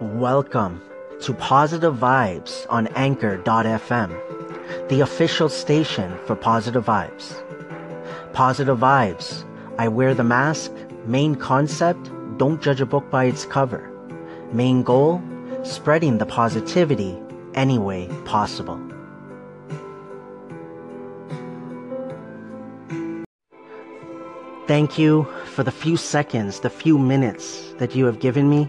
Welcome to Positive Vibes on Anchor.fm, the official station for Positive Vibes. Positive Vibes. I wear the mask. Main concept don't judge a book by its cover. Main goal spreading the positivity any way possible. Thank you for the few seconds, the few minutes that you have given me.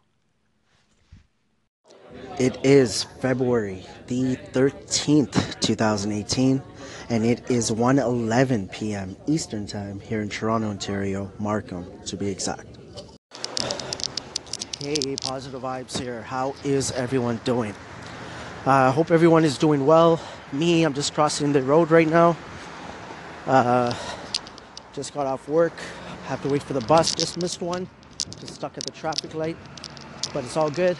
It is February the 13th, 2018, and it is 1:11 p.m. Eastern Time here in Toronto, Ontario, Markham to be exact. Hey, positive vibes here. How is everyone doing? I uh, hope everyone is doing well. Me, I'm just crossing the road right now. Uh, just got off work. Have to wait for the bus. Just missed one. Just stuck at the traffic light. But it's all good.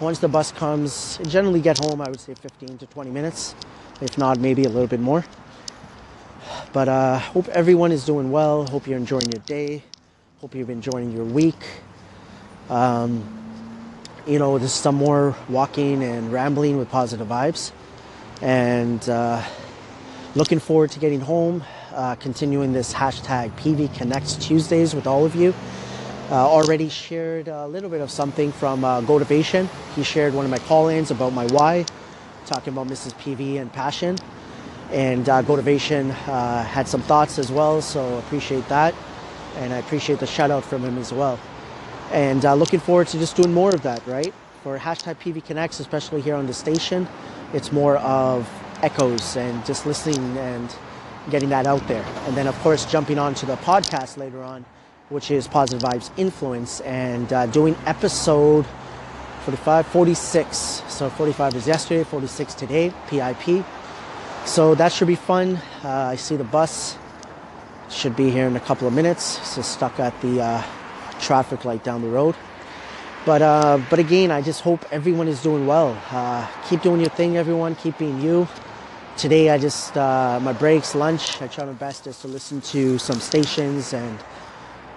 Once the bus comes, I generally get home, I would say 15 to 20 minutes. If not, maybe a little bit more. But uh, hope everyone is doing well. Hope you're enjoying your day. Hope you're enjoying your week. Um, you know, there's some more walking and rambling with positive vibes. And uh, looking forward to getting home uh, continuing this hashtag PV Connects Tuesdays with all of you. Uh, already shared a little bit of something from uh, Gotivation. He shared one of my call-ins about my why, talking about Mrs. PV and passion. And uh, Gotivation uh, had some thoughts as well, so appreciate that. And I appreciate the shout out from him as well. And uh, looking forward to just doing more of that, right? For hashtag PV Connects, especially here on the station, it's more of echoes and just listening and getting that out there. And then, of course, jumping on to the podcast later on, which is Positive Vibes Influence, and uh, doing episode 45, 46. So 45 was yesterday, 46 today, PIP. So that should be fun. Uh, I see the bus should be here in a couple of minutes. So stuck at the uh, traffic light down the road. But uh, but again, I just hope everyone is doing well. Uh, keep doing your thing, everyone. Keep being you today I just uh, my breaks, lunch. I try my best just to listen to some stations and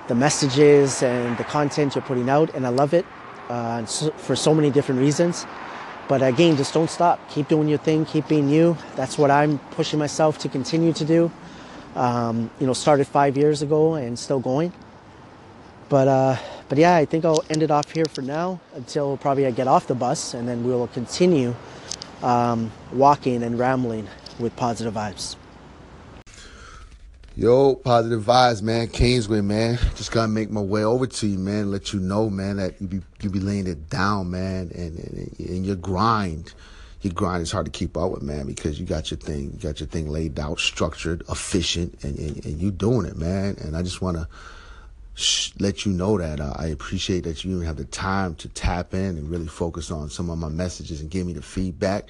the messages and the content you're putting out, and I love it uh, so, for so many different reasons. But again, just don't stop. Keep doing your thing. Keep being you. That's what I'm pushing myself to continue to do. Um, you know, started five years ago and still going. But uh, but yeah, I think I'll end it off here for now until probably I get off the bus, and then we will continue um, walking and rambling with positive vibes. Yo, positive vibes, man. Kane's Way, man. Just gotta make my way over to you, man. Let you know, man, that you be you be laying it down, man, and and, and your grind, your grind is hard to keep up with, man, because you got your thing, you got your thing laid out, structured, efficient, and and, and you doing it, man. And I just wanna let you know that uh, I appreciate that you even have the time to tap in and really focus on some of my messages and give me the feedback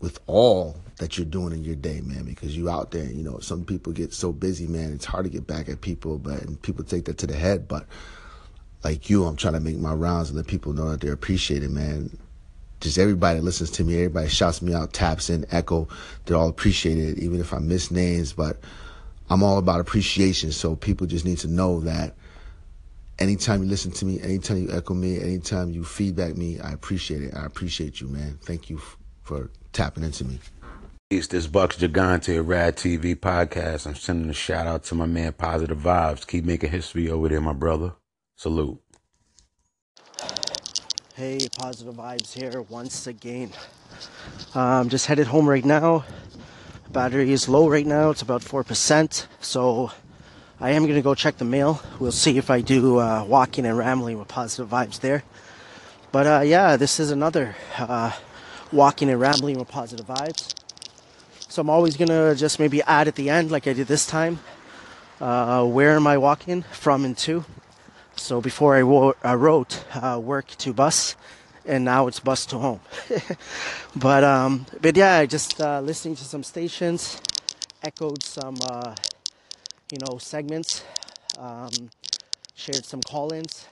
with all that you're doing in your day, man, because you out there, you know, some people get so busy, man, it's hard to get back at people, but and people take that to the head, but like you, I'm trying to make my rounds and let people know that they're appreciated, man. Just everybody listens to me, everybody shouts me out, taps in, echo, they're all appreciated, even if I miss names, but I'm all about appreciation, so people just need to know that anytime you listen to me, anytime you echo me, anytime you feedback me, I appreciate it. I appreciate you, man. Thank you for tapping into me. Peace, this Bucks Gigante, Rad TV podcast. I'm sending a shout out to my man Positive Vibes. Keep making history over there, my brother. Salute. Hey, Positive Vibes here once again. I'm um, just headed home right now. Battery is low right now, it's about 4%. So I am going to go check the mail. We'll see if I do uh, walking and rambling with positive vibes there. But uh, yeah, this is another uh, walking and rambling with positive vibes. So I'm always to just maybe add at the end, like I did this time, uh, where am I walking from and to. So before I, wo- I wrote uh, work to bus, and now it's bus to home. but um, but yeah, just uh, listening to some stations, echoed some uh, you know segments, um, shared some call-ins,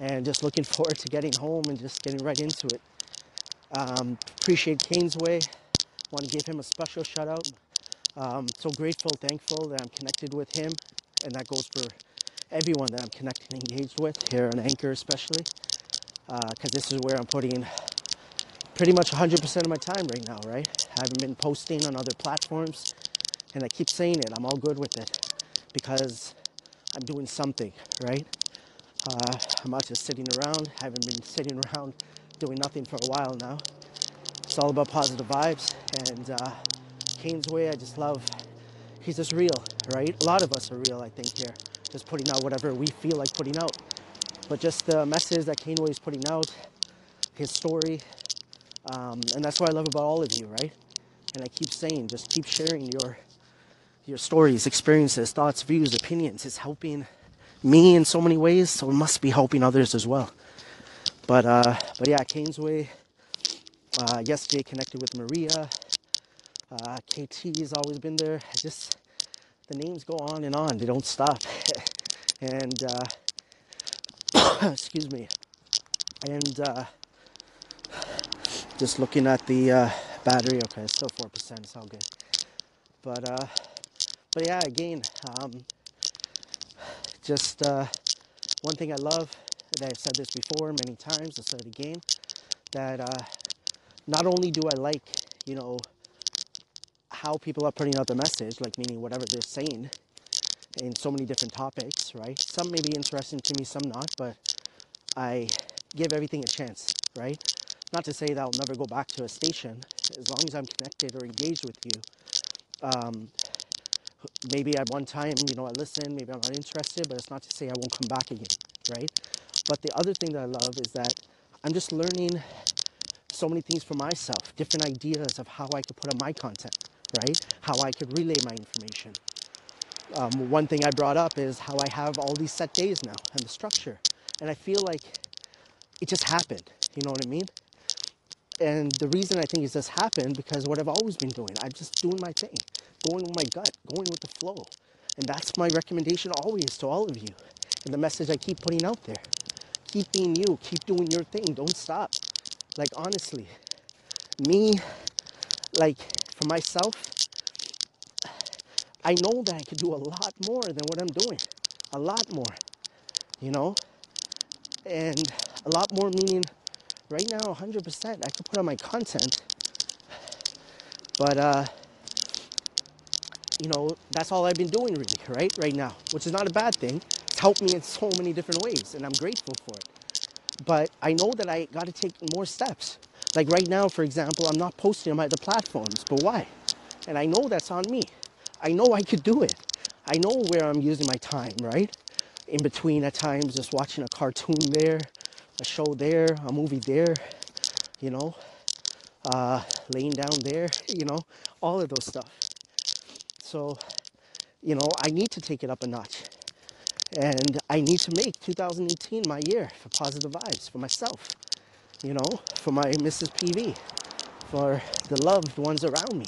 and just looking forward to getting home and just getting right into it. Um, appreciate Kane's Way. Want to give him a special shout out. Um, so grateful, thankful that I'm connected with him, and that goes for everyone that I'm connected and engaged with here on Anchor, especially, because uh, this is where I'm putting pretty much 100% of my time right now. Right? I haven't been posting on other platforms, and I keep saying it. I'm all good with it because I'm doing something. Right? Uh, I'm not just sitting around. I haven't been sitting around doing nothing for a while now. It's all about positive vibes and. Uh, Kane's way, I just love. He's just real, right? A lot of us are real, I think, here. Just putting out whatever we feel like putting out. But just the message that Kane Way is putting out, his story, um, and that's what I love about all of you, right? And I keep saying, just keep sharing your your stories, experiences, thoughts, views, opinions. It's helping me in so many ways, so it must be helping others as well. But uh, but yeah, Kane's Way. Uh, yesterday connected with Maria. Uh, KT has always been there. Just the names go on and on; they don't stop. and uh, excuse me. And uh, just looking at the uh, battery, okay, it's still four percent. It's all good. But uh, but yeah, again, um, just uh, one thing I love. I've said this before many times. I'll say it again. That uh, not only do I like, you know, how people are putting out the message, like meaning whatever they're saying in so many different topics, right? Some may be interesting to me, some not, but I give everything a chance, right? Not to say that I'll never go back to a station, as long as I'm connected or engaged with you. Um, maybe at one time, you know, I listen, maybe I'm not interested, but it's not to say I won't come back again, right? But the other thing that I love is that I'm just learning so many things for myself, different ideas of how I could put up my content right? How I could relay my information. Um, one thing I brought up is how I have all these set days now and the structure. And I feel like it just happened. You know what I mean? And the reason I think it just happened because what I've always been doing, I'm just doing my thing, going with my gut, going with the flow. And that's my recommendation always to all of you. And the message I keep putting out there. Keep being you, keep doing your thing, don't stop. Like honestly, me, like for myself, I know that I could do a lot more than what I'm doing. A lot more, you know? And a lot more meaning right now 100% I could put on my content. But uh you know, that's all I've been doing really, right? Right now, which is not a bad thing. Helped me in so many different ways and I'm grateful for it. But I know that I got to take more steps. Like right now, for example, I'm not posting on my other platforms, but why? And I know that's on me. I know I could do it. I know where I'm using my time, right? In between, at times, just watching a cartoon there, a show there, a movie there, you know, uh, laying down there, you know, all of those stuff. So, you know, I need to take it up a notch. And I need to make 2018 my year for positive vibes for myself you know, for my Mrs. PV, for the loved ones around me.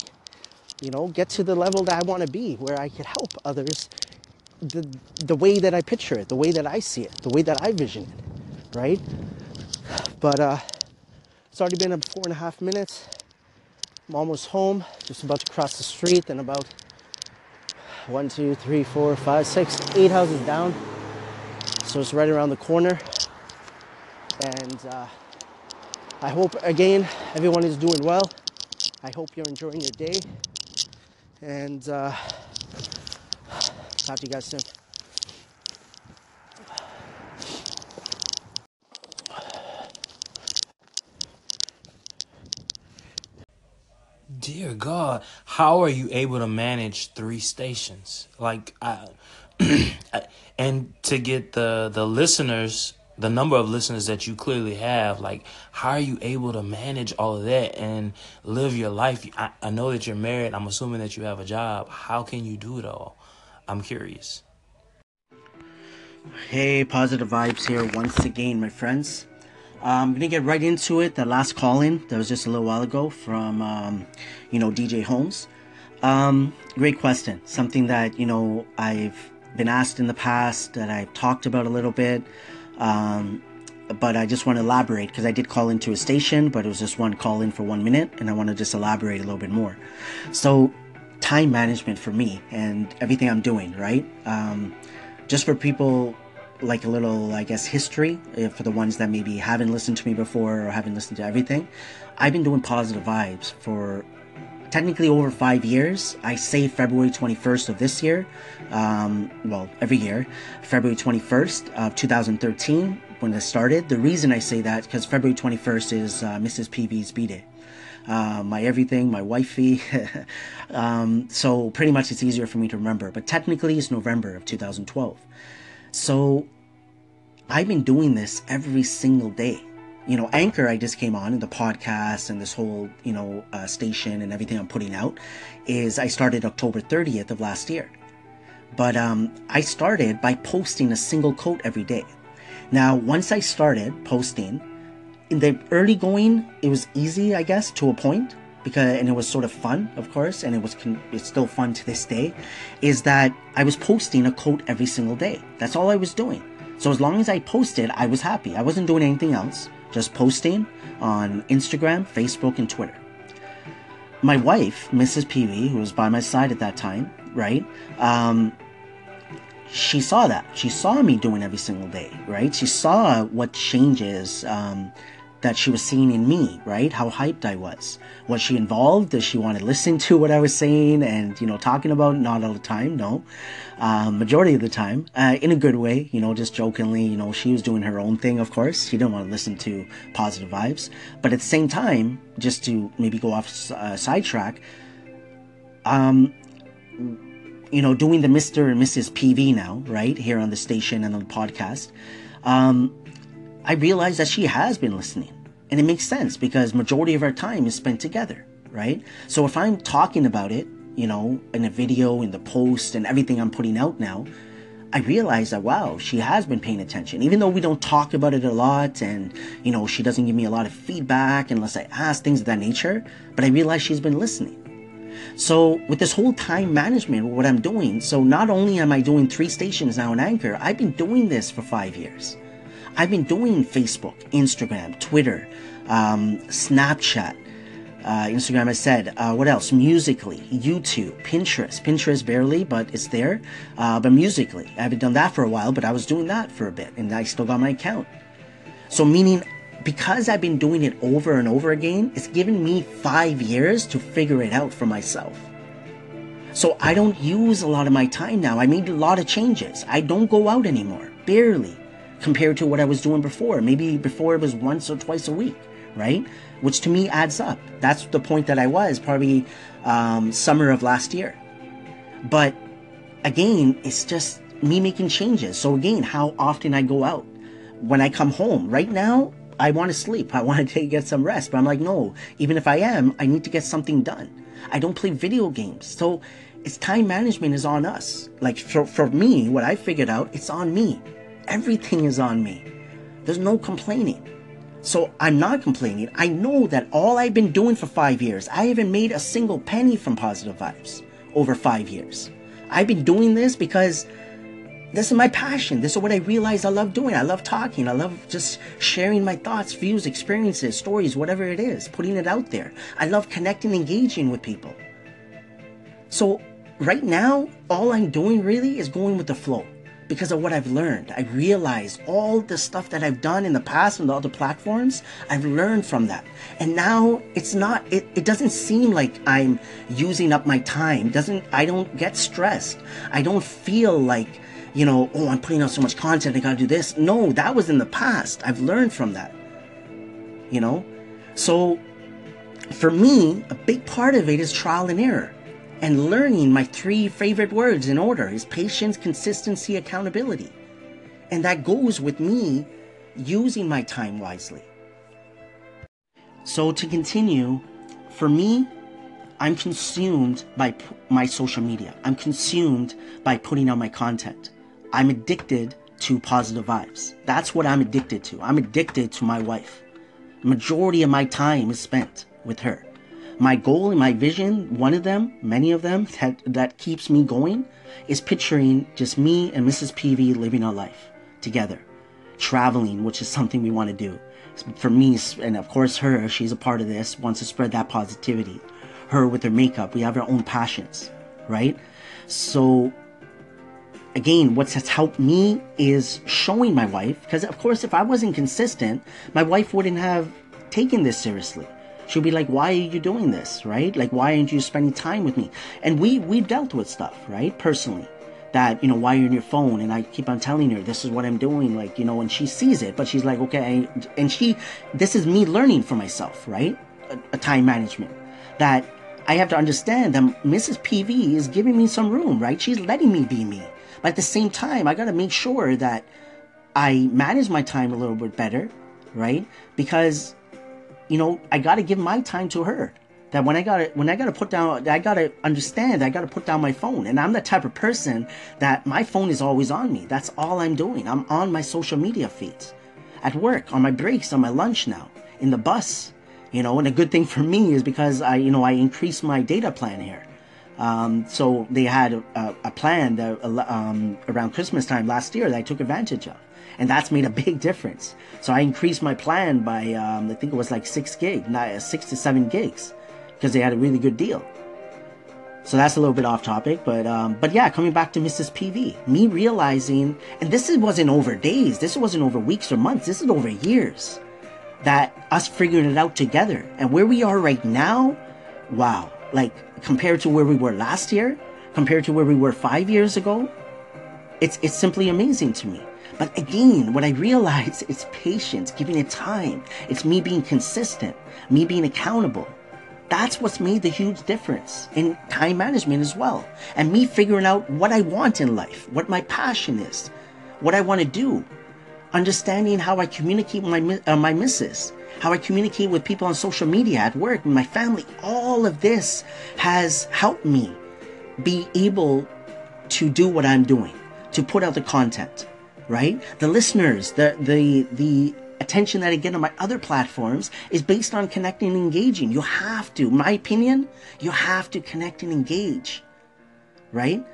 You know, get to the level that I want to be where I could help others the, the way that I picture it, the way that I see it, the way that I vision it, right? But uh, it's already been four and a half minutes. I'm almost home, just about to cross the street, and about one, two, three, four, five, six, eight houses down. So it's right around the corner. And uh, I hope, again, everyone is doing well. I hope you're enjoying your day. And uh, talk to you guys soon. God, how are you able to manage three stations? Like, I, and to get the the listeners the number of listeners that you clearly have, like, how are you able to manage all of that and live your life? I, I know that you're married. I'm assuming that you have a job. How can you do it all? I'm curious. Hey, positive vibes here once again, my friends. I'm gonna get right into it. The last call in that was just a little while ago from, um, you know, DJ Holmes. Um, great question. Something that you know I've been asked in the past that I've talked about a little bit. Um, but I just want to elaborate because I did call into a station, but it was just one call in for one minute, and I want to just elaborate a little bit more. So, time management for me and everything I'm doing, right? Um, just for people like a little, I guess, history uh, for the ones that maybe haven't listened to me before or haven't listened to everything. I've been doing positive vibes for technically over five years. I say February 21st of this year. Um, well, every year, February 21st of 2013 when it started. The reason I say that because February 21st is uh, Mrs. PV's b day. Uh, my everything, my wifey. um, so pretty much it's easier for me to remember. But technically, it's November of 2012. So I've been doing this every single day. You know, Anchor, I just came on, and the podcast and this whole, you know, uh, station and everything I'm putting out is I started October 30th of last year. But um, I started by posting a single quote every day. Now, once I started posting, in the early going, it was easy, I guess, to a point because and it was sort of fun, of course, and it was con- it's still fun to this day. Is that I was posting a quote every single day. That's all I was doing. So as long as I posted, I was happy. I wasn't doing anything else. Just posting on Instagram, Facebook, and Twitter. My wife, Mrs. PV, who was by my side at that time, right? Um, she saw that. She saw me doing every single day, right? She saw what changes um, that she was seeing in me, right? How hyped I was. Was she involved? Does she want to listen to what I was saying and, you know, talking about? Not all the time, no. Um, majority of the time, uh, in a good way, you know, just jokingly, you know, she was doing her own thing, of course. She didn't want to listen to positive vibes. But at the same time, just to maybe go off uh, sidetrack, um, you know, doing the Mr. and Mrs. PV now, right, here on the station and on the podcast, um, I realized that she has been listening. And it makes sense because majority of our time is spent together, right? So if I'm talking about it, you know, in a video, in the post, and everything I'm putting out now, I realize that wow, she has been paying attention. Even though we don't talk about it a lot, and you know, she doesn't give me a lot of feedback unless I ask things of that nature. But I realize she's been listening. So with this whole time management, what I'm doing, so not only am I doing three stations now in Anchor, I've been doing this for five years. I've been doing Facebook, Instagram, Twitter, um, Snapchat, uh, Instagram, I said. Uh, what else? Musical.ly, YouTube, Pinterest. Pinterest barely, but it's there. Uh, but Musical.ly, I haven't done that for a while, but I was doing that for a bit, and I still got my account. So meaning, because I've been doing it over and over again, it's given me five years to figure it out for myself. So I don't use a lot of my time now. I made a lot of changes. I don't go out anymore, barely compared to what I was doing before. Maybe before it was once or twice a week, right? Which to me adds up. That's the point that I was probably um, summer of last year. But again, it's just me making changes. So again, how often I go out. When I come home, right now, I want to sleep. I want to get some rest. But I'm like, no, even if I am, I need to get something done. I don't play video games. So it's time management is on us. Like for, for me, what I figured out, it's on me. Everything is on me. There's no complaining. So I'm not complaining. I know that all I've been doing for five years, I haven't made a single penny from positive vibes over five years. I've been doing this because this is my passion. This is what I realize I love doing. I love talking. I love just sharing my thoughts, views, experiences, stories, whatever it is, putting it out there. I love connecting, engaging with people. So right now, all I'm doing really is going with the flow because of what I've learned. I realize all the stuff that I've done in the past on the other platforms, I've learned from that. And now it's not, it, it doesn't seem like I'm using up my time. Doesn't, I don't get stressed. I don't feel like, you know, oh, I'm putting out so much content, I gotta do this. No, that was in the past. I've learned from that. You know? So, for me, a big part of it is trial and error and learning my three favorite words in order is patience, consistency, accountability. And that goes with me using my time wisely. So, to continue, for me, I'm consumed by p- my social media. I'm consumed by putting out my content. I'm addicted to positive vibes. That's what I'm addicted to. I'm addicted to my wife. Majority of my time is spent with her. My goal and my vision, one of them, many of them, that, that keeps me going, is picturing just me and Mrs. PV living our life together. Traveling, which is something we want to do. For me, and of course her, she's a part of this, wants to spread that positivity. Her with her makeup, we have our own passions, right? So again, what's has helped me is showing my wife, because of course, if I wasn't consistent, my wife wouldn't have taken this seriously. She'll be like, "Why are you doing this? Right? Like, why aren't you spending time with me?" And we we've dealt with stuff, right? Personally, that you know, why you're on your phone, and I keep on telling her this is what I'm doing, like you know, and she sees it, but she's like, "Okay," and she, this is me learning for myself, right? A, a time management that I have to understand that Mrs. PV is giving me some room, right? She's letting me be me. But at the same time, I got to make sure that I manage my time a little bit better, right? Because, you know, I got to give my time to her. That when I got to when I got to put down, I got to understand. I got to put down my phone, and I'm the type of person that my phone is always on me. That's all I'm doing. I'm on my social media feeds, at work, on my breaks, on my lunch now, in the bus, you know. And a good thing for me is because I, you know, I increased my data plan here. Um, so they had a, a plan that, um, around Christmas time last year that I took advantage of, and that's made a big difference. So I increased my plan by um, I think it was like six gig, not uh, six to seven gigs, because they had a really good deal. So that's a little bit off topic, but um, but yeah, coming back to Mrs. PV, me realizing, and this wasn't over days, this wasn't over weeks or months, this is over years, that us figuring it out together, and where we are right now, wow, like compared to where we were last year, compared to where we were five years ago, it's it's simply amazing to me. But again, what I realize is patience, giving it time. It's me being consistent, me being accountable. That's what's made the huge difference in time management as well. And me figuring out what I want in life, what my passion is, what I want to do, understanding how I communicate with my, uh, my missus, how I communicate with people on social media, at work, with my family. All of this has helped me be able to do what I'm doing, to put out the content, right? The listeners, the the the attention that I get on my other platforms is based on connecting and engaging. You have to, my opinion, you have to connect and engage, right?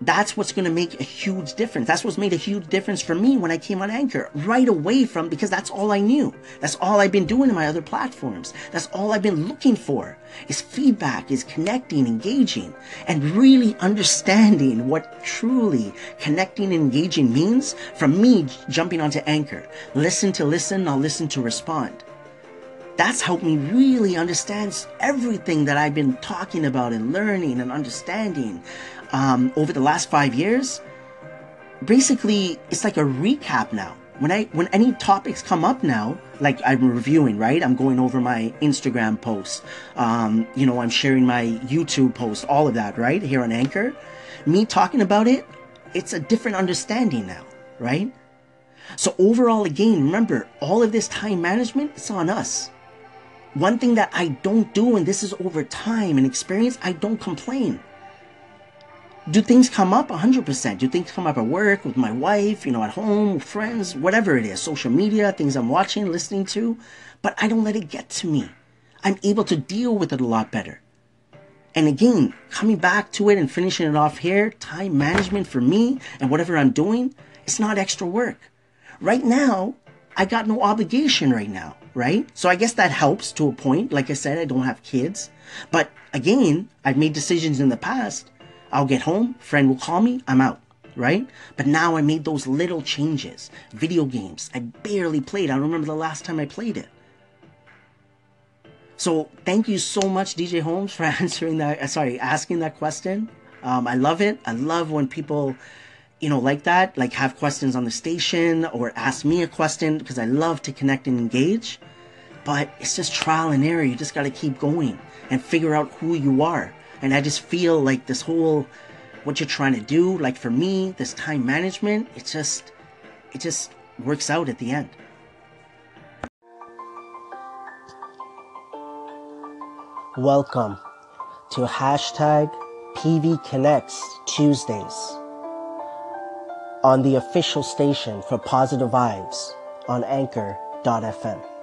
That's what's going to make a huge difference. That's what's made a huge difference for me when I came on Anchor right away from because that's all I knew. That's all I've been doing in my other platforms. That's all I've been looking for is feedback, is connecting, engaging, and really understanding what truly connecting and engaging means from me jumping onto Anchor. Listen to listen, not listen to respond. That's helped me really understand everything that I've been talking about and learning and understanding um, over the last five years, basically it's like a recap now. When I when any topics come up now, like I'm reviewing, right? I'm going over my Instagram posts. Um, you know, I'm sharing my YouTube posts, all of that, right? Here on Anchor. Me talking about it, it's a different understanding now, right? So overall, again, remember, all of this time management, it's on us. One thing that I don't do, and this is over time and experience, I don't complain do things come up? 100% do things come up at work with my wife you know at home friends whatever it is social media things i'm watching listening to. But i don't let it get to me. I'm able to deal with it a lot better. And again coming back to it and finishing it off here time management for me and whatever i'm doing it's not extra work. Right now i got no obligation right now right? So i guess that helps to a point. Like i said i don't have kids. But again i've made decisions in the past I'll get home, friend will call me, I'm out, right? But now I made those little changes. Video games, I barely played. I don't remember the last time I played it. So thank you so much, DJ Holmes, for answering that. Uh, sorry, asking that question. Um, I love it. I love when people, you know, like that, like have questions on the station or ask me a question because I love to connect and engage. But it's just trial and error. You just got to keep going and figure out who you are. And I just feel like this whole what you're trying to do, like for me, this time management, it just it just works out at the end. Welcome to hashtag PV Connects Tuesdays. on the official station for Positive Vibes on Anchor.fm.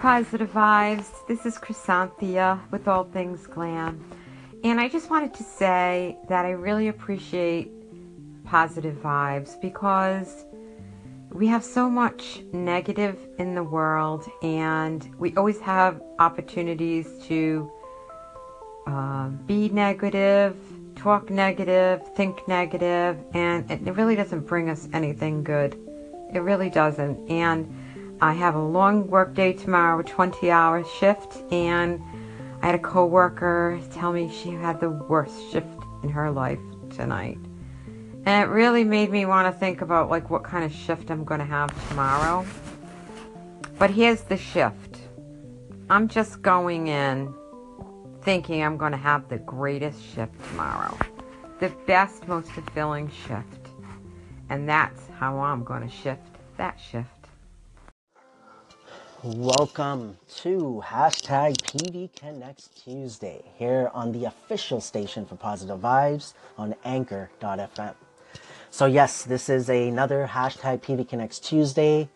Positive Vibes. This is Chrysanthia with All Things Glam. And I just wanted to say that I really appreciate Positive Vibes because we have so much negative in the world, and we always have opportunities to uh, be negative, talk negative, think negative, and it really doesn't bring us anything good. It really doesn't. And I have a long work day tomorrow, a 20 hour shift, and I had a coworker tell me she had the worst shift in her life tonight. And it really made me want to think about like what kind of shift I'm going to have tomorrow. But here's the shift. I'm just going in thinking I'm going to have the greatest shift tomorrow. The best, most fulfilling shift. And that's how I'm going to shift that shift. Welcome to hashtag PV Connects Tuesday here on the official station for Positive Vibes on Anchor.fm. So yes, this is another hashtag PV Connects Tuesday.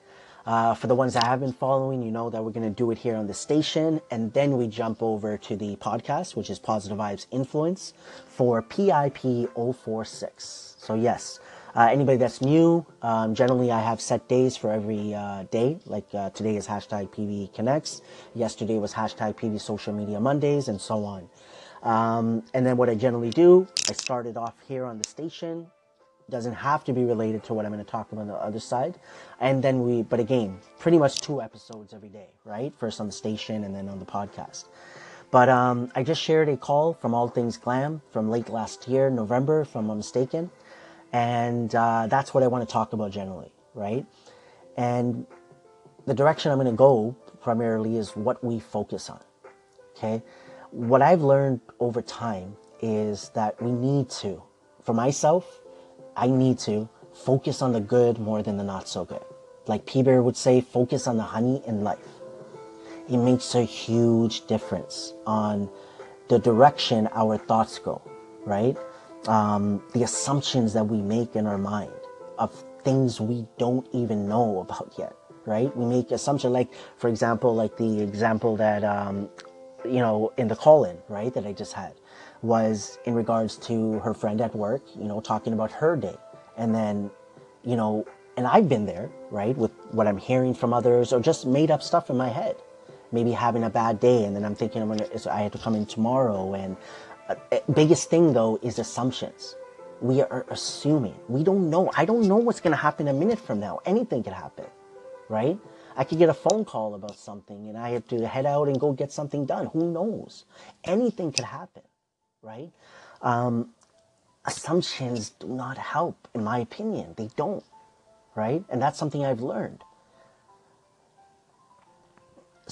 Uh, for the ones that have been following, you know that we're going to do it here on the station, and then we jump over to the podcast, which is Positive Vibes Influence for PIP 046. So yes, uh, anybody that's new, um, generally I have set days for every uh, day. Like uh, today is hashtag PV Connects. Yesterday was hashtag PV Social Media Mondays, and so on. Um, and then what I generally do, I started off here on the station. Doesn't have to be related to what I'm going to talk about on the other side. And then we, but again, pretty much two episodes every day, right? First on the station and then on the podcast. But um, I just shared a call from All Things Glam from late last year, November, if I'm not mistaken. And uh, that's what I want to talk about generally, right? And the direction I'm going to go primarily is what we focus on, okay? What I've learned over time is that we need to, for myself, I need to focus on the good more than the not so good. Like P Bear would say, focus on the honey in life. It makes a huge difference on the direction our thoughts go, right? Um, the assumptions that we make in our mind of things we don't even know about yet, right? We make assumption like, for example, like the example that, um, you know, in the call-in, right, that I just had was in regards to her friend at work, you know, talking about her day. And then, you know, and I've been there, right, with what I'm hearing from others or just made up stuff in my head. Maybe having a bad day and then I'm thinking I'm gonna, so I have to come in tomorrow and biggest thing though is assumptions. We are assuming. We don't know. I don't know what's going to happen a minute from now. Anything could happen, right? I could get a phone call about something and I have to head out and go get something done. Who knows? Anything could happen, right? Um, assumptions do not help, in my opinion. They don't, right? And that's something I've learned.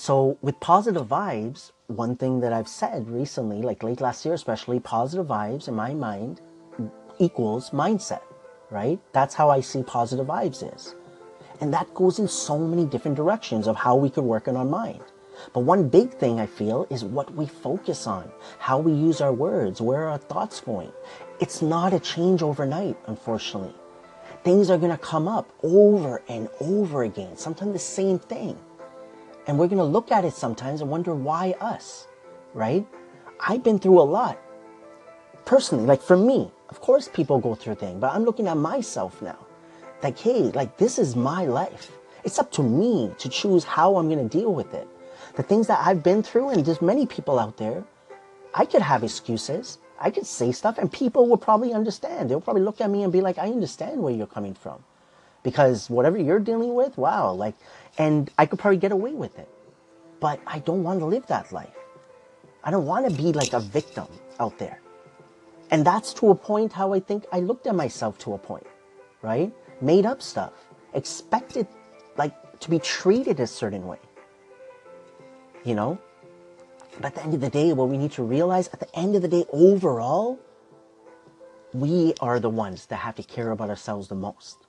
So with positive vibes, one thing that I've said recently, like late last year especially, positive vibes in my mind equals mindset, right? That's how I see positive vibes is. And that goes in so many different directions of how we could work on our mind. But one big thing I feel is what we focus on, how we use our words, where our thoughts going. It's not a change overnight, unfortunately. Things are going to come up over and over again, sometimes the same thing. And we're going to look at it sometimes and wonder why us, right? I've been through a lot. Personally, like for me, of course people go through things, but I'm looking at myself now. Like, hey, like this is my life. It's up to me to choose how I'm going to deal with it. The things that I've been through, and there's many people out there, I could have excuses. I could say stuff, and people will probably understand. They'll probably look at me and be like, I understand where you're coming from. Because whatever you're dealing with, wow, like and I could probably get away with it. But I don't want to live that life. I don't want to be like a victim out there. And that's to a point how I think I looked at myself to a point, right? Made up stuff, expected like to be treated a certain way. You know? But at the end of the day, what we need to realize at the end of the day, overall, we are the ones that have to care about ourselves the most.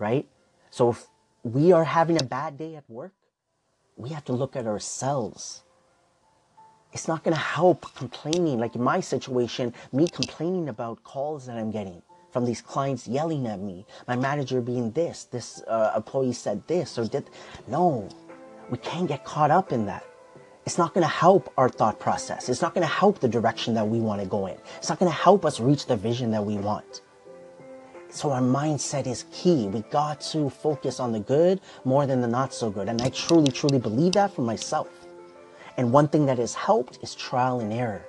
Right? So if we are having a bad day at work, we have to look at ourselves. it's not going to help complaining. Like in my situation, me complaining about calls that I'm getting from these clients yelling at me, my manager being this, this uh, employee said this or did. No, we can't get caught up in that. It's not going to help our thought process. It's not going to help the direction that we want to go in. It's not going to help us reach the vision that we want. So our mindset is key. We got to focus on the good more than the not so good. And I truly, truly believe that for myself. And one thing that has helped is trial and error.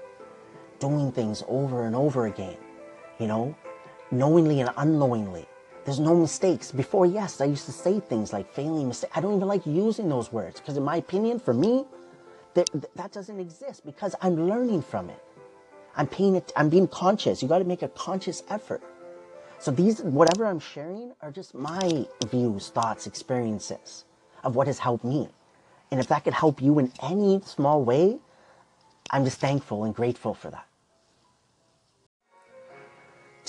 Doing things over and over again. You know, knowingly and unknowingly. There's no mistakes. Before, yes, I used to say things like failing mistake. I don't even like using those words because, in my opinion, for me, that, that doesn't exist because I'm learning from it. I'm paying it. I'm being conscious. You got to make a conscious effort. So these, whatever I'm sharing, are just my views, thoughts, experiences of what has helped me. And if that could help you in any small way, I'm just thankful and grateful for that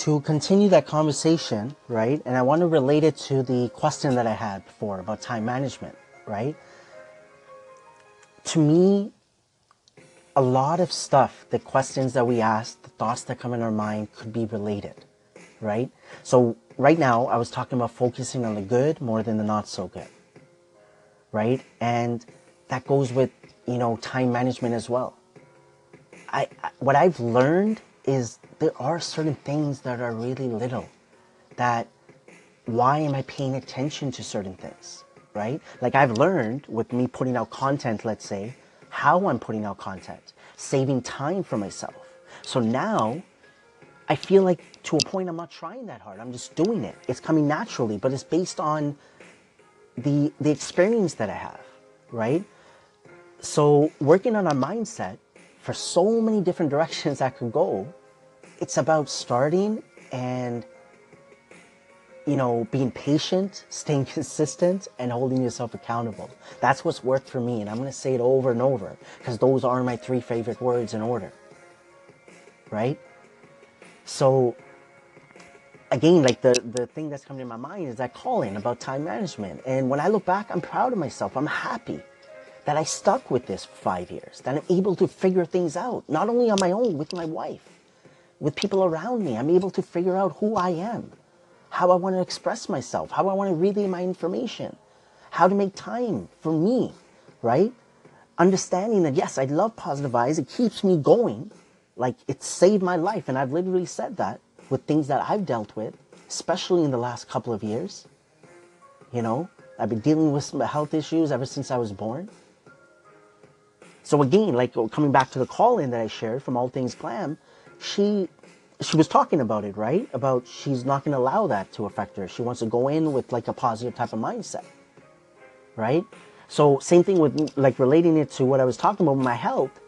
to continue that conversation, right? And I want to relate it to the question that I had before about time management, right? To me, a lot of stuff, the questions that we ask, the thoughts that come in our mind could be related, right? So right now, I was talking about focusing on the good more than the not so good, right? And that goes with, you know, time management as well. I, I what I've learned is there are certain things that are really little that why am I paying attention to certain things, right? Like I've learned with me putting out content, let's say, how I'm putting out content, saving time for myself. So now I feel like to a point I'm not trying that hard. I'm just doing it. It's coming naturally, but it's based on the the experience that I have, right? So working on our mindset for so many different directions that could go. It's about starting and you know, being patient, staying consistent, and holding yourself accountable. That's what's worked for me, and I'm going to say it over and over because those are my three favorite words in order. Right? So, again, like the, the thing that's coming to my mind is that calling about time management. And when I look back, I'm proud of myself. I'm happy that I stuck with this five years, that I'm able to figure things out, not only on my own, with my wife, with people around me. I'm able to figure out who I am, how I want to express myself, how I want to relay my information, how to make time for me, right? Understanding that, yes, I love positive Eyes. It keeps me going. Like it saved my life. And I've literally said that with things that I've dealt with, especially in the last couple of years. You know, I've been dealing with some health issues ever since I was born. So again, like oh, coming back to the call in that I shared from All Things Glam, she she was talking about it, right? About she's not going to allow that to affect her. She wants to go in with like a positive type of mindset, right? So same thing with like relating it to what I was talking about with my health.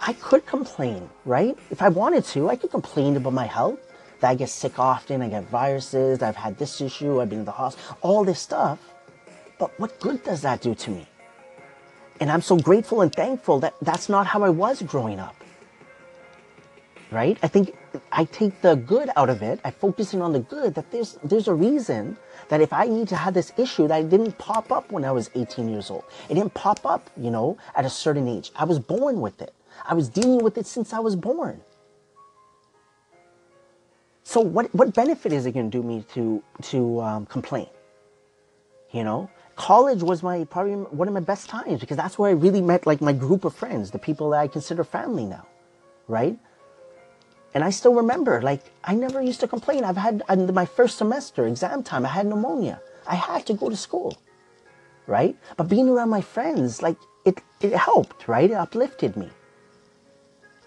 I could complain, right? If I wanted to, I could complain about my health. That I get sick often, I get viruses, I've had this issue, I've been in the hospital, all this stuff. But what good does that do to me? And I'm so grateful and thankful that that's not how I was growing up. Right? I think I take the good out of it. I focus in on the good that there's there's a reason that if I need to have this issue that didn't pop up when I was 18 years old. It didn't pop up, you know, at a certain age. I was born with it. I was dealing with it since I was born. So what what benefit is it going to do me to to um, complain? You know, college was my probably one of my best times because that's where I really met like my group of friends, the people that I consider family now, right? And I still remember, like, I never used to complain. I've had in my first semester, exam time, I had pneumonia. I had to go to school, right? But being around my friends, like, it, it helped, right? It uplifted me.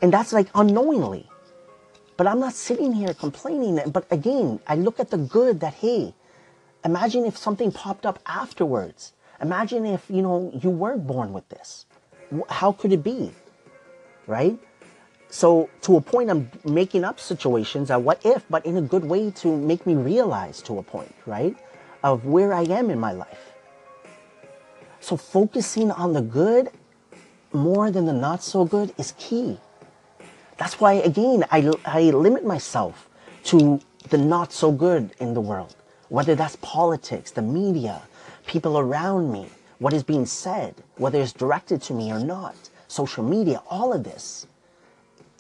And that's like unknowingly. But I'm not sitting here complaining. But again, I look at the good that, hey, Imagine if something popped up afterwards. Imagine if, you know, you weren't born with this. How could it be? Right? So to a point, I'm making up situations of what if, but in a good way to make me realize to a point, right? Of where I am in my life. So focusing on the good more than the not so good is key. That's why, again, I, I limit myself to the not so good in the world whether that's politics, the media, people around me, what is being said, whether it's directed to me or not. social media, all of this.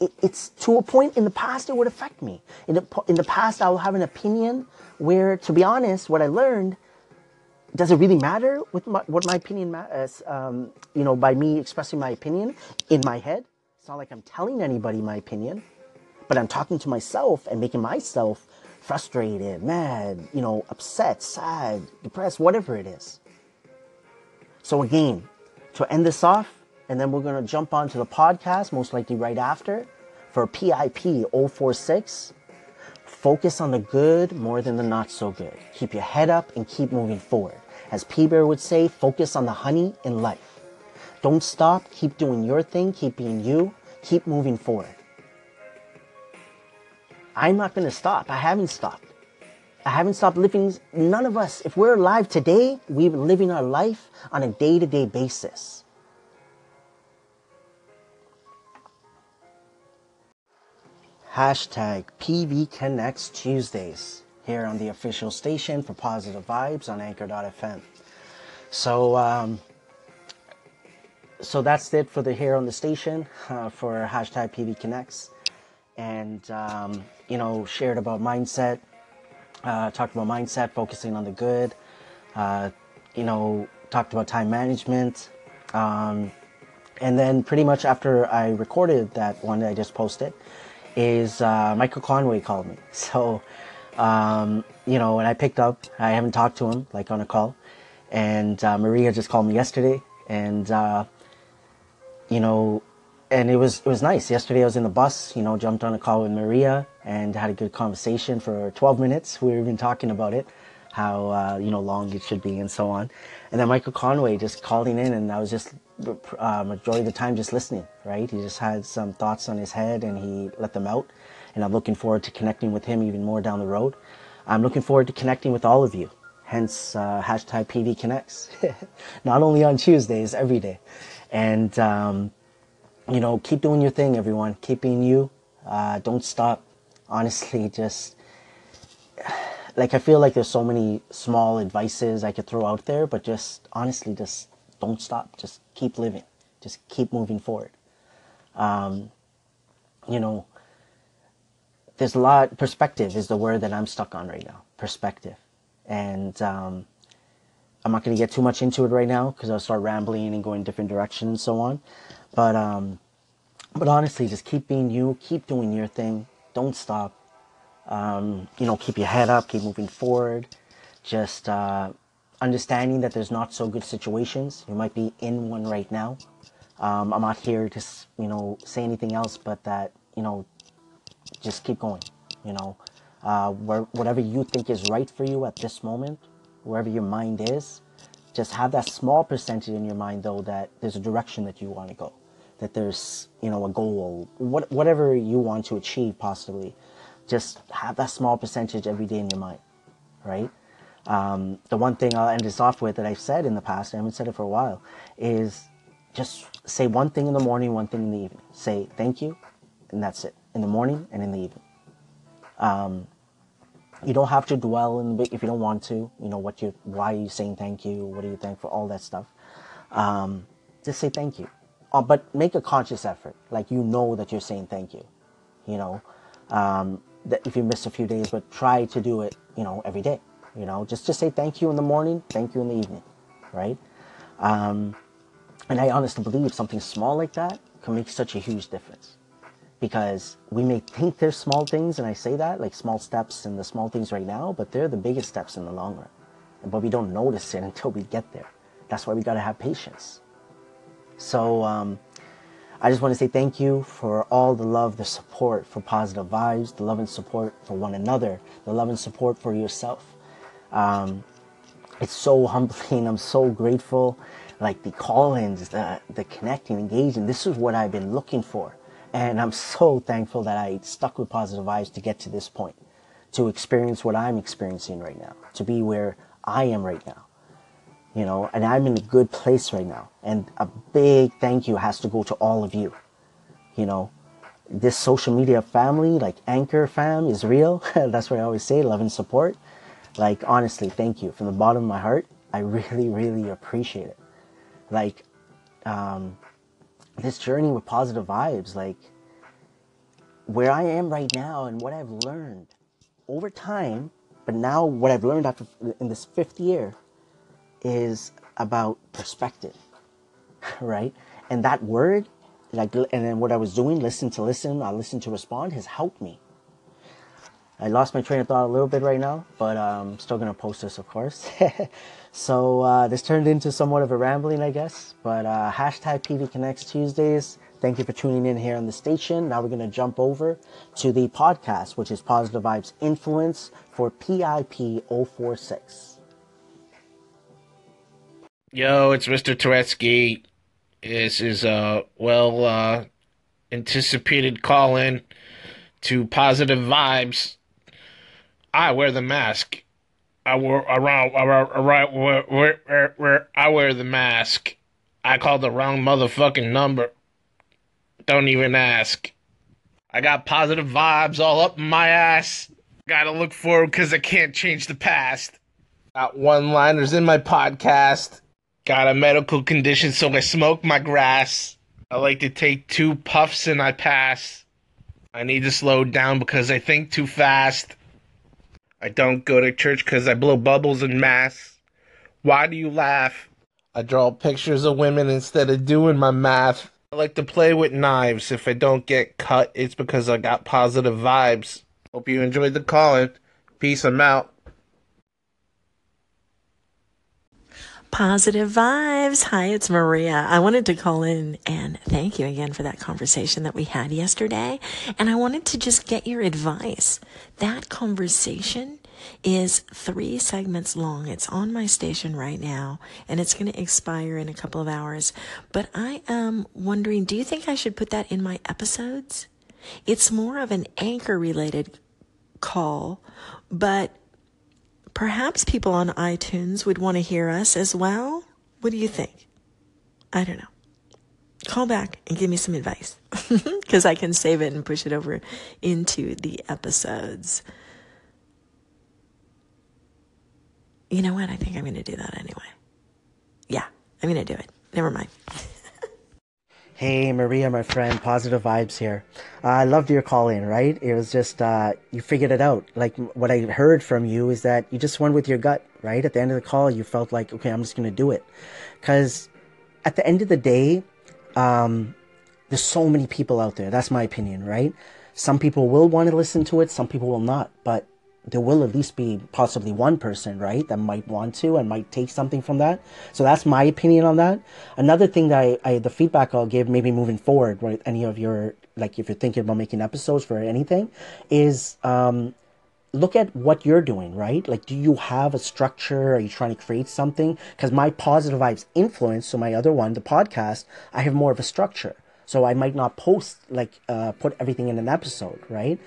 It, it's to a point in the past it would affect me. In the, in the past, I will have an opinion where, to be honest, what I learned does it really matter with my, what my opinion matters? Um, you know, by me expressing my opinion in my head, it's not like I'm telling anybody my opinion, but I'm talking to myself and making myself frustrated, mad, you know, upset, sad, depressed, whatever it is. So again, to end this off, and then we're gonna jump onto the podcast, most likely right after, for PIP 046 Focus on the good more than the not so good. Keep your head up and keep moving forward. As P Bear would say, focus on the honey in life. Don't stop. Keep doing your thing. Keep being you. Keep moving forward. I'm not going to stop. I haven't stopped. I haven't stopped living. None of us, if we're alive today, we're living our life on a day to day basis. Hashtag PV Connects Tuesdays here on the official station for Positive Vibes on Anchor.fm. So, um, so that's it for the here on the station uh, for hashtag PV Connects, and um, you know shared about mindset, uh, talked about mindset, focusing on the good, uh, you know talked about time management, um, and then pretty much after I recorded that one that I just posted, is uh, Michael Conway called me. So, um, you know, when I picked up, I haven't talked to him like on a call, and uh, Maria just called me yesterday, and uh, you know, and it was it was nice. Yesterday I was in the bus, you know, jumped on a call with Maria and had a good conversation for 12 minutes. We were even talking about it, how uh, you know long it should be and so on. And then Michael Conway just calling in, and I was just uh, majority of the time just listening, right? He just had some thoughts on his head and he let them out. And I'm looking forward to connecting with him even more down the road. I'm looking forward to connecting with all of you. Hence, uh, hashtag PV Connects. Not only on Tuesdays, every day. And, um, you know, keep doing your thing, everyone. Keep being you. Uh, don't stop. Honestly, just like I feel like there's so many small advices I could throw out there, but just honestly, just don't stop. Just keep living. Just keep moving forward. Um, you know, there's a lot. Perspective is the word that I'm stuck on right now. Perspective, and um, I'm not going to get too much into it right now because I'll start rambling and going different directions and so on. But um, but honestly, just keep being you. Keep doing your thing. Don't stop. Um, you know, keep your head up. Keep moving forward. Just uh, understanding that there's not so good situations. You might be in one right now. Um, I'm not here to, you know, say anything else but that, you know, just keep going. You know, uh, where, whatever you think is right for you at this moment, wherever your mind is, just have that small percentage in your mind though that there's a direction that you want to go, that there's, you know, a goal, what, whatever you want to achieve possibly. Just have that small percentage every day in your mind, right? Um, the one thing I'll end this off with that I've said in the past, I haven't said it for a while, is just say one thing in the morning, one thing in the evening. Say thank you, and that's it. In the morning and in the evening. Um, you don't have to dwell in if you don't want to. You know what you, why are you saying thank you? What are you thankful? For? All that stuff. Um, just say thank you, uh, but make a conscious effort. Like you know that you're saying thank you. You know, um, that if you miss a few days, but try to do it. You know, every day. You know, just just say thank you in the morning, thank you in the evening, right? Um, and I honestly believe something small like that can make such a huge difference. Because we may think they're small things, and I say that like small steps and the small things right now, but they're the biggest steps in the long run. But we don't notice it until we get there. That's why we gotta have patience. So um, I just want to say thank you for all the love, the support for positive vibes, the love and support for one another, the love and support for yourself. Um, it's so humbling. I'm so grateful. Like the call-ins, the the connecting, engaging. This is what I've been looking for, and I'm so thankful that I stuck with positive vibes to get to this point, to experience what I'm experiencing right now, to be where I am right now. You know, and I'm in a good place right now. And a big thank you has to go to all of you. You know, this social media family, like Anchor fam, is real. That's what I always say, love and support. Like, honestly, thank you from the bottom of my heart. I really, really appreciate it. Like, um, this journey with positive vibes, like where I am right now and what I've learned over time, but now what I've learned after in this fifth year is about perspective, right? And that word, like, and then what I was doing, listen to listen, I listen to respond, has helped me. I lost my train of thought a little bit right now, but I'm um, still gonna post this, of course. so uh, this turned into somewhat of a rambling, I guess. But uh, hashtag PV Connects Tuesdays. Thank you for tuning in here on the station. Now we're gonna jump over to the podcast, which is Positive Vibes Influence for PIP 046. Yo, it's Mr. Turetsky. This is a well uh, anticipated call in to Positive Vibes I wear the mask. I wear around around where, where, I wear the mask. I called the wrong motherfucking number. Don't even ask. I got positive vibes all up my ass. Gotta look forward because I can't change the past. Got one liners in my podcast. Got a medical condition, so I smoke my grass. I like to take two puffs and I pass. I need to slow down because I think too fast. I don't go to church because I blow bubbles in mass. Why do you laugh? I draw pictures of women instead of doing my math. I like to play with knives. If I don't get cut, it's because I got positive vibes. Hope you enjoyed the call Peace, I'm out. Positive vibes. Hi, it's Maria. I wanted to call in and thank you again for that conversation that we had yesterday. And I wanted to just get your advice. That conversation is three segments long. It's on my station right now and it's going to expire in a couple of hours. But I am wondering, do you think I should put that in my episodes? It's more of an anchor related call, but Perhaps people on iTunes would want to hear us as well. What do you think? I don't know. Call back and give me some advice because I can save it and push it over into the episodes. You know what? I think I'm going to do that anyway. Yeah, I'm going to do it. Never mind. Hey, Maria, my friend, positive vibes here. Uh, I loved your call in, right? It was just, uh, you figured it out. Like, what I heard from you is that you just went with your gut, right? At the end of the call, you felt like, okay, I'm just going to do it. Because at the end of the day, um, there's so many people out there. That's my opinion, right? Some people will want to listen to it, some people will not. But there will at least be possibly one person, right, that might want to and might take something from that. So that's my opinion on that. Another thing that I, I the feedback I'll give maybe moving forward with any of your like if you're thinking about making episodes for anything, is um, look at what you're doing, right? Like, do you have a structure? Are you trying to create something? Because my positive vibes influence, so my other one, the podcast, I have more of a structure. So I might not post like uh, put everything in an episode, right?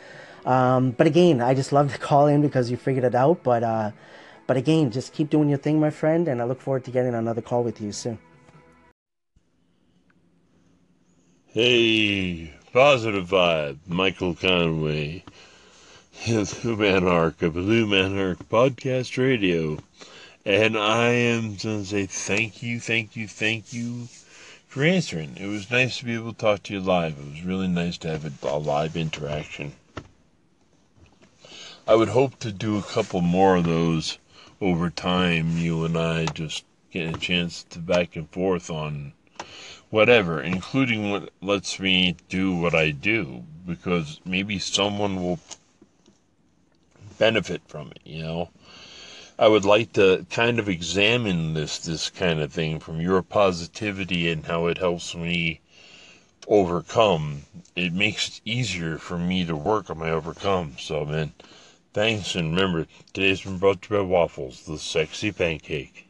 Um, but again, I just love to call in because you figured it out. But uh, but again, just keep doing your thing, my friend, and I look forward to getting another call with you soon. Hey, positive vibe, Michael Conway, Blue Man Arc of Blue Man Arc Podcast Radio. And I am going to say thank you, thank you, thank you for answering. It was nice to be able to talk to you live. It was really nice to have a live interaction. I would hope to do a couple more of those over time. You and I just get a chance to back and forth on whatever, including what lets me do what I do, because maybe someone will benefit from it, you know. I would like to kind of examine this this kind of thing from your positivity and how it helps me overcome. It makes it easier for me to work on my overcome. So man, Thanks, and remember, today's been brought to you by Waffles, the sexy pancake.